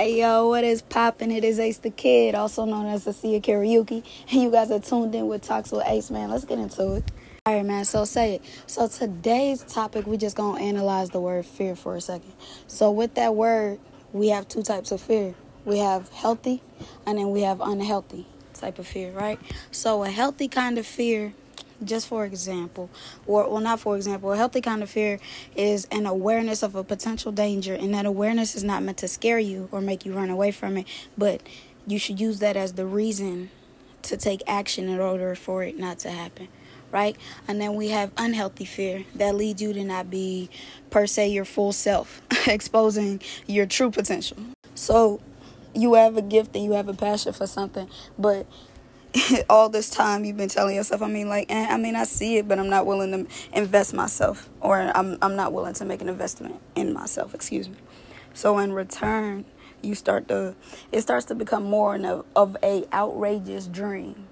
Hey yo, what is poppin'? It is Ace the Kid, also known as the Sia Karaoke. And you guys are tuned in with Talks with Ace, man. Let's get into it. Alright, man, so say it. So today's topic, we just gonna analyze the word fear for a second. So with that word, we have two types of fear. We have healthy and then we have unhealthy type of fear, right? So a healthy kind of fear just for example, or well, not for example, a healthy kind of fear is an awareness of a potential danger, and that awareness is not meant to scare you or make you run away from it, but you should use that as the reason to take action in order for it not to happen. Right? And then we have unhealthy fear that leads you to not be, per se, your full self, exposing your true potential. So, you have a gift and you have a passion for something, but all this time you've been telling yourself. I mean, like, eh, I mean, I see it, but I'm not willing to invest myself, or I'm I'm not willing to make an investment in myself. Excuse me. So in return, you start to it starts to become more of, of a outrageous dream,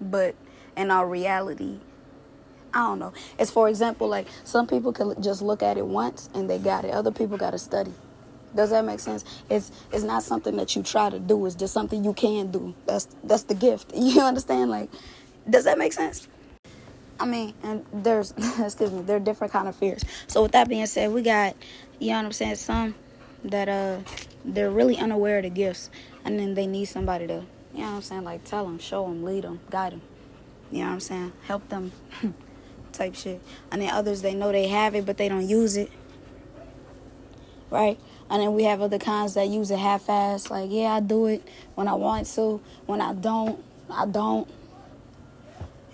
but in our reality, I don't know. It's for example, like some people could just look at it once and they got it. Other people got to study. Does that make sense? It's it's not something that you try to do. It's just something you can do. That's that's the gift. You understand? Like, does that make sense? I mean, and there's excuse me, there are different kind of fears. So with that being said, we got you know what I'm saying, some that uh they're really unaware of the gifts, and then they need somebody to you know what I'm saying, like tell them, show them, lead them, guide them. You know what I'm saying? Help them, type shit. And then others they know they have it, but they don't use it. Right? And then we have other kinds that use it half-ass. Like, yeah, I do it when I want to. When I don't, I don't.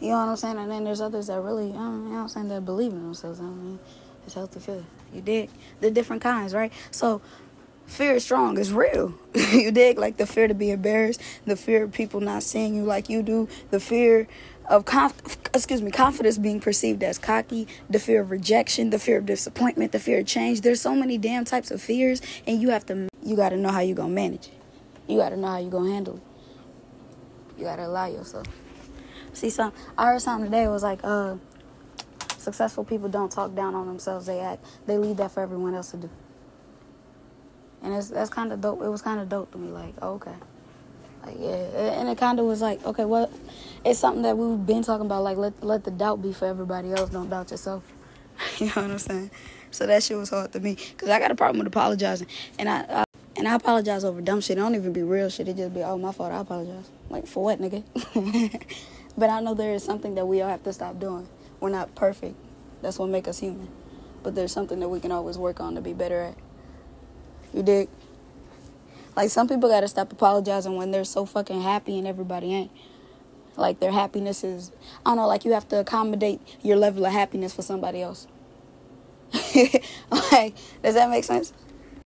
You know what I'm saying? And then there's others that really, um, you know what I'm saying, that believe in themselves. I mean, it's healthy fear. You dig? The different kinds, right? So, fear is strong. It's real. you dig? Like the fear to be embarrassed, the fear of people not seeing you like you do, the fear of conf- excuse me confidence being perceived as cocky the fear of rejection the fear of disappointment the fear of change. There's so many damn types of fears and you have to you got to know how you're gonna manage it. You got to know how you're gonna handle it. You got to allow yourself. See some i heard something today was like uh successful people don't talk down on themselves they act they leave that for everyone else to do. And it's that's kind of dope it was kind of dope to me like okay yeah, and it kind of was like, okay, what? It's something that we've been talking about. Like let let the doubt be for everybody else. Don't doubt yourself. you know what I'm saying? So that shit was hard to me because I got a problem with apologizing, and I, I and I apologize over dumb shit. It don't even be real shit. It just be oh my fault. I apologize. Like for what, nigga? but I know there is something that we all have to stop doing. We're not perfect. That's what make us human. But there's something that we can always work on to be better at. You dig? Like some people gotta stop apologizing when they're so fucking happy and everybody ain't. Like their happiness is I don't know, like you have to accommodate your level of happiness for somebody else. like, does that make sense?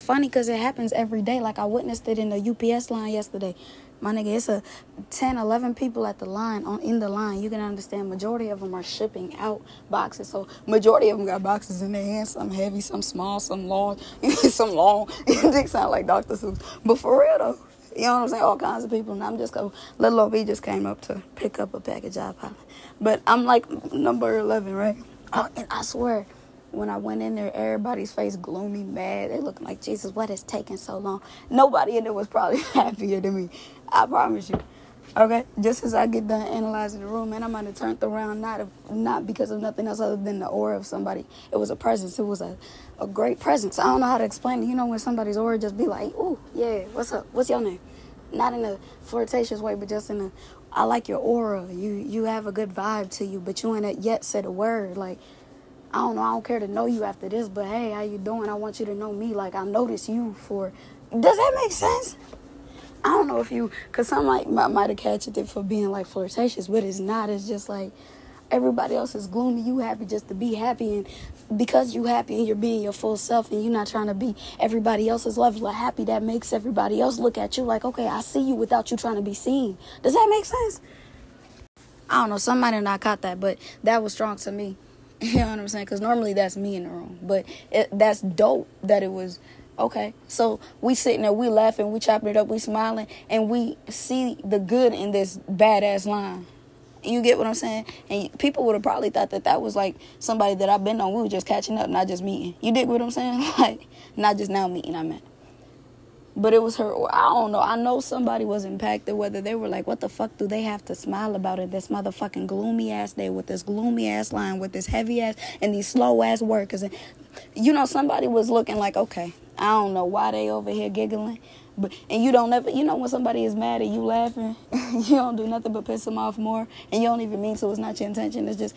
Funny because it happens every day. Like I witnessed it in the UPS line yesterday. My nigga, it's a 10, 11 people at the line on in the line. You can understand majority of them are shipping out boxes. So majority of them got boxes in their hands. Some heavy, some small, some long, some long. They sound like Dr. Seuss, but for real though. You know what I'm saying? All kinds of people. And I'm just go. Little OB just came up to pick up a package. I but I'm like number 11, right? Oh, and I swear when I went in there, everybody's face gloomy, mad. They looking like Jesus. what has taken so long? Nobody in there was probably happier than me. I promise you. Okay, just as I get done analyzing the room, and I might have turned around not not because of nothing else other than the aura of somebody. It was a presence. It was a, a great presence. I don't know how to explain it. You know when somebody's aura just be like, "Ooh, yeah, what's up? What's your name?" Not in a flirtatious way, but just in a, I like your aura. You you have a good vibe to you, but you ain't yet said a word. Like, I don't know. I don't care to know you after this, but hey, how you doing? I want you to know me. Like I noticed you for. Does that make sense? I don't know if you, cause some like might have catched it for being like flirtatious, but it's not. It's just like everybody else is gloomy. You happy just to be happy, and because you happy and you're being your full self, and you're not trying to be everybody else's level of happy. That makes everybody else look at you like, okay, I see you without you trying to be seen. Does that make sense? I don't know. Somebody not caught that, but that was strong to me. You know what I'm saying? Because normally that's me in the room, but it, that's dope that it was Okay, so we sitting there, we laughing, we chopping it up, we smiling, and we see the good in this badass line. You get what I'm saying? And people would have probably thought that that was like somebody that I've been on. We were just catching up, not just meeting. You dig what I'm saying? Like, not just now meeting, I meant. But it was her, I don't know. I know somebody was impacted, whether they were like, what the fuck do they have to smile about it? This motherfucking gloomy ass day with this gloomy ass line, with this heavy ass, and these slow ass workers. And, you know, somebody was looking like, okay, I don't know why they over here giggling. But, and you don't ever, you know, when somebody is mad at you laughing, you don't do nothing but piss them off more. And you don't even mean to, it's not your intention. It's just,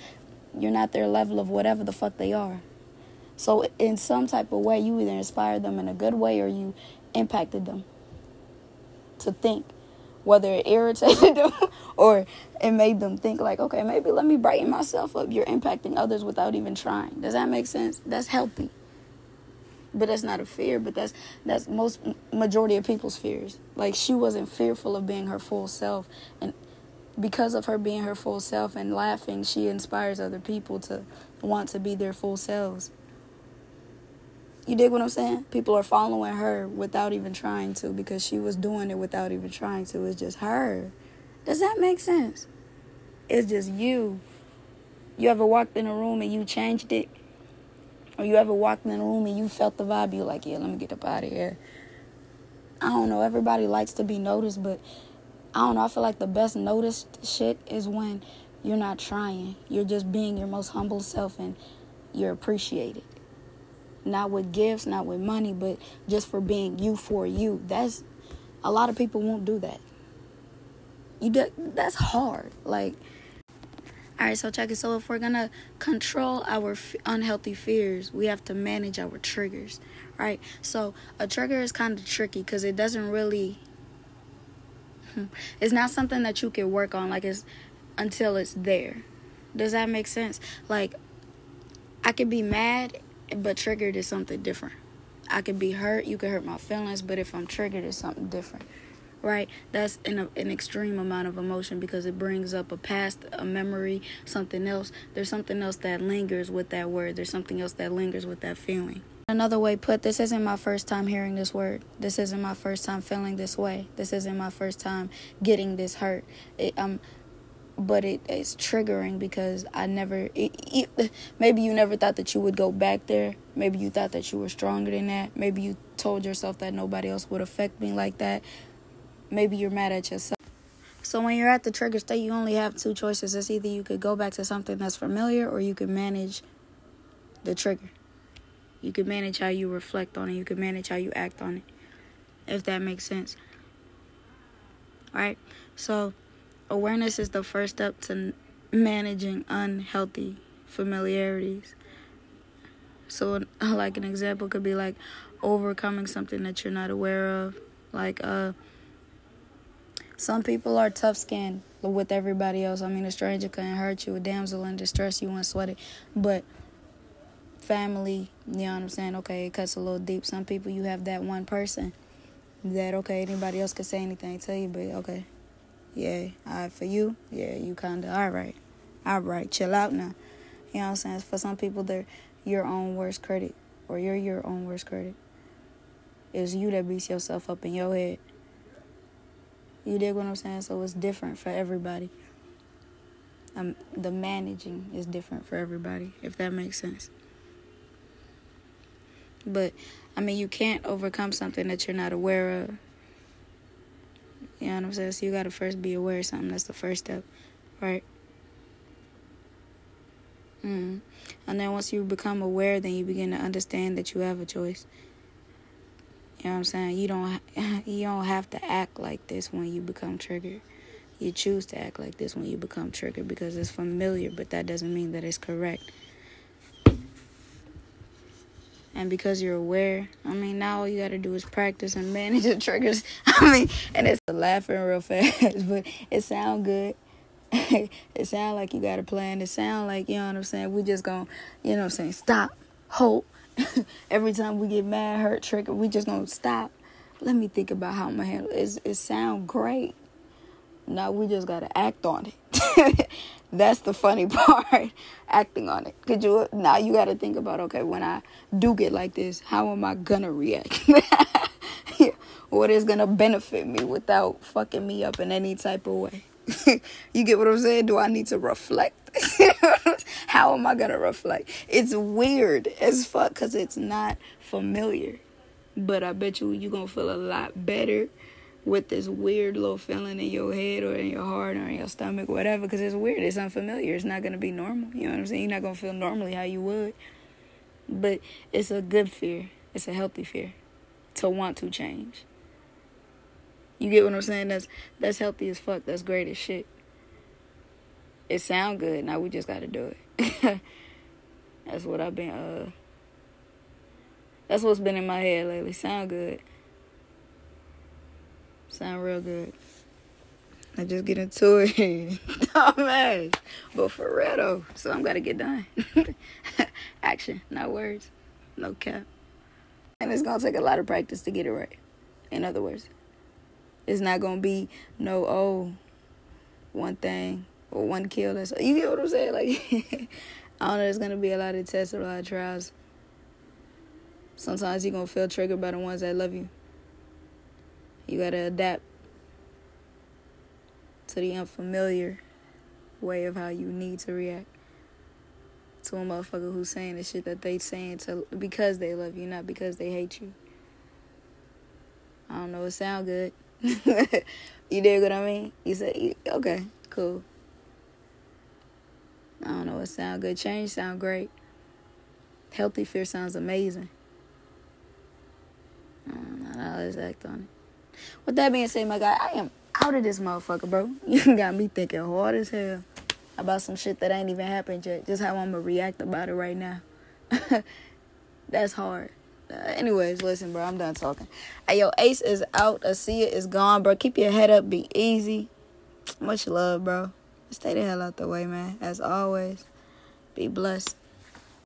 you're not their level of whatever the fuck they are. So, in some type of way, you either inspire them in a good way or you impacted them to think, whether it irritated them or it made them think, like, okay, maybe let me brighten myself up. You're impacting others without even trying. Does that make sense? That's healthy. But that's not a fear, but that's that's most majority of people's fears. Like she wasn't fearful of being her full self and because of her being her full self and laughing, she inspires other people to want to be their full selves. You dig what I'm saying? People are following her without even trying to because she was doing it without even trying to. It's just her. Does that make sense? It's just you. You ever walked in a room and you changed it? Or you ever walked in a room and you felt the vibe, you're like, yeah, let me get up out of here. I don't know. Everybody likes to be noticed, but I don't know. I feel like the best noticed shit is when you're not trying. You're just being your most humble self and you're appreciated not with gifts, not with money, but just for being you for you. That's a lot of people won't do that. You do, that's hard. Like all right, so check it. So if we're gonna control our f- unhealthy fears, we have to manage our triggers, right? So a trigger is kind of tricky because it doesn't really. Hmm, it's not something that you can work on like it's until it's there. Does that make sense? Like I could be mad but triggered is something different. I could be hurt, you could hurt my feelings, but if I'm triggered, it's something different. Right? That's an, an extreme amount of emotion because it brings up a past, a memory, something else. There's something else that lingers with that word. There's something else that lingers with that feeling. Another way put, this isn't my first time hearing this word. This isn't my first time feeling this way. This isn't my first time getting this hurt. It, um, but it is triggering because I never. It, it, maybe you never thought that you would go back there. Maybe you thought that you were stronger than that. Maybe you told yourself that nobody else would affect me like that. Maybe you're mad at yourself. So when you're at the trigger state, you only have two choices. It's either you could go back to something that's familiar, or you could manage the trigger. You could manage how you reflect on it. You could manage how you act on it. If that makes sense. All right. So Awareness is the first step to managing unhealthy familiarities. So, like an example could be like overcoming something that you're not aware of. Like, uh, some people are tough skinned with everybody else. I mean, a stranger couldn't hurt you, a damsel in distress, you wouldn't sweat it. But family, you know what I'm saying? Okay, it cuts a little deep. Some people, you have that one person that, okay, anybody else could say anything to you, but okay, yeah, all right, for you, yeah, you kind of, all right, all right, chill out now. You know what I'm saying? For some people, they're your own worst critic, or you're your own worst critic. It's you that beats yourself up in your head. You dig what I'm saying? So it's different for everybody. Um, the managing is different for everybody, if that makes sense. But I mean, you can't overcome something that you're not aware of. You know what I'm saying? So you gotta first be aware of something. That's the first step, right? Mm. And then once you become aware, then you begin to understand that you have a choice. You know what I'm saying? You don't you don't have to act like this when you become triggered. You choose to act like this when you become triggered because it's familiar, but that doesn't mean that it's correct and because you're aware i mean now all you got to do is practice and manage the triggers. I mean and it's laughing real fast but it sound good. It sound like you got a plan. It sound like you know what i'm saying? We just gonna you know what i'm saying stop hope. Every time we get mad hurt trigger we just gonna stop. Let me think about how i'm gonna handle it. It sound great. Now we just gotta act on it that's the funny part, acting on it. Could you now you got to think about okay, when I do get like this, how am I gonna react? what is gonna benefit me without fucking me up in any type of way? you get what I'm saying? Do I need to reflect? how am I gonna reflect? It's weird as fuck because it's not familiar. But I bet you you're gonna feel a lot better with this weird little feeling in your head or in your heart or in your stomach, whatever, because it's weird. It's unfamiliar. It's not gonna be normal. You know what I'm saying? You're not gonna feel normally how you would. But it's a good fear. It's a healthy fear to want to change. You get what I'm saying? That's that's healthy as fuck. That's great as shit. It sound good. Now we just gotta do it. that's what I've been uh that's what's been in my head lately. Sound good. Sound real good. I just get into it. man. But for real though. So I'm gotta get done. Action, not words. No cap. And it's gonna take a lot of practice to get it right. In other words. It's not gonna be no oh one thing or one kill. That's you get what I'm saying? Like I don't know. There's gonna be a lot of tests, a lot of trials. Sometimes you're gonna feel triggered by the ones that love you. You gotta adapt to the unfamiliar way of how you need to react to a motherfucker who's saying the shit that they saying to because they love you, not because they hate you. I don't know. It sound good. you dig what I mean? You said okay, cool. I don't know. It sound good. Change sound great. Healthy fear sounds amazing. I don't know. Act on it. With that being said, my guy, I am out of this motherfucker, bro. You got me thinking hard as hell about some shit that ain't even happened yet. Just how I'm gonna react about it right now. That's hard. Uh, anyways, listen, bro. I'm done talking. Hey, yo, Ace is out. Asia is gone, bro. Keep your head up. Be easy. Much love, bro. Stay the hell out the way, man. As always, be blessed.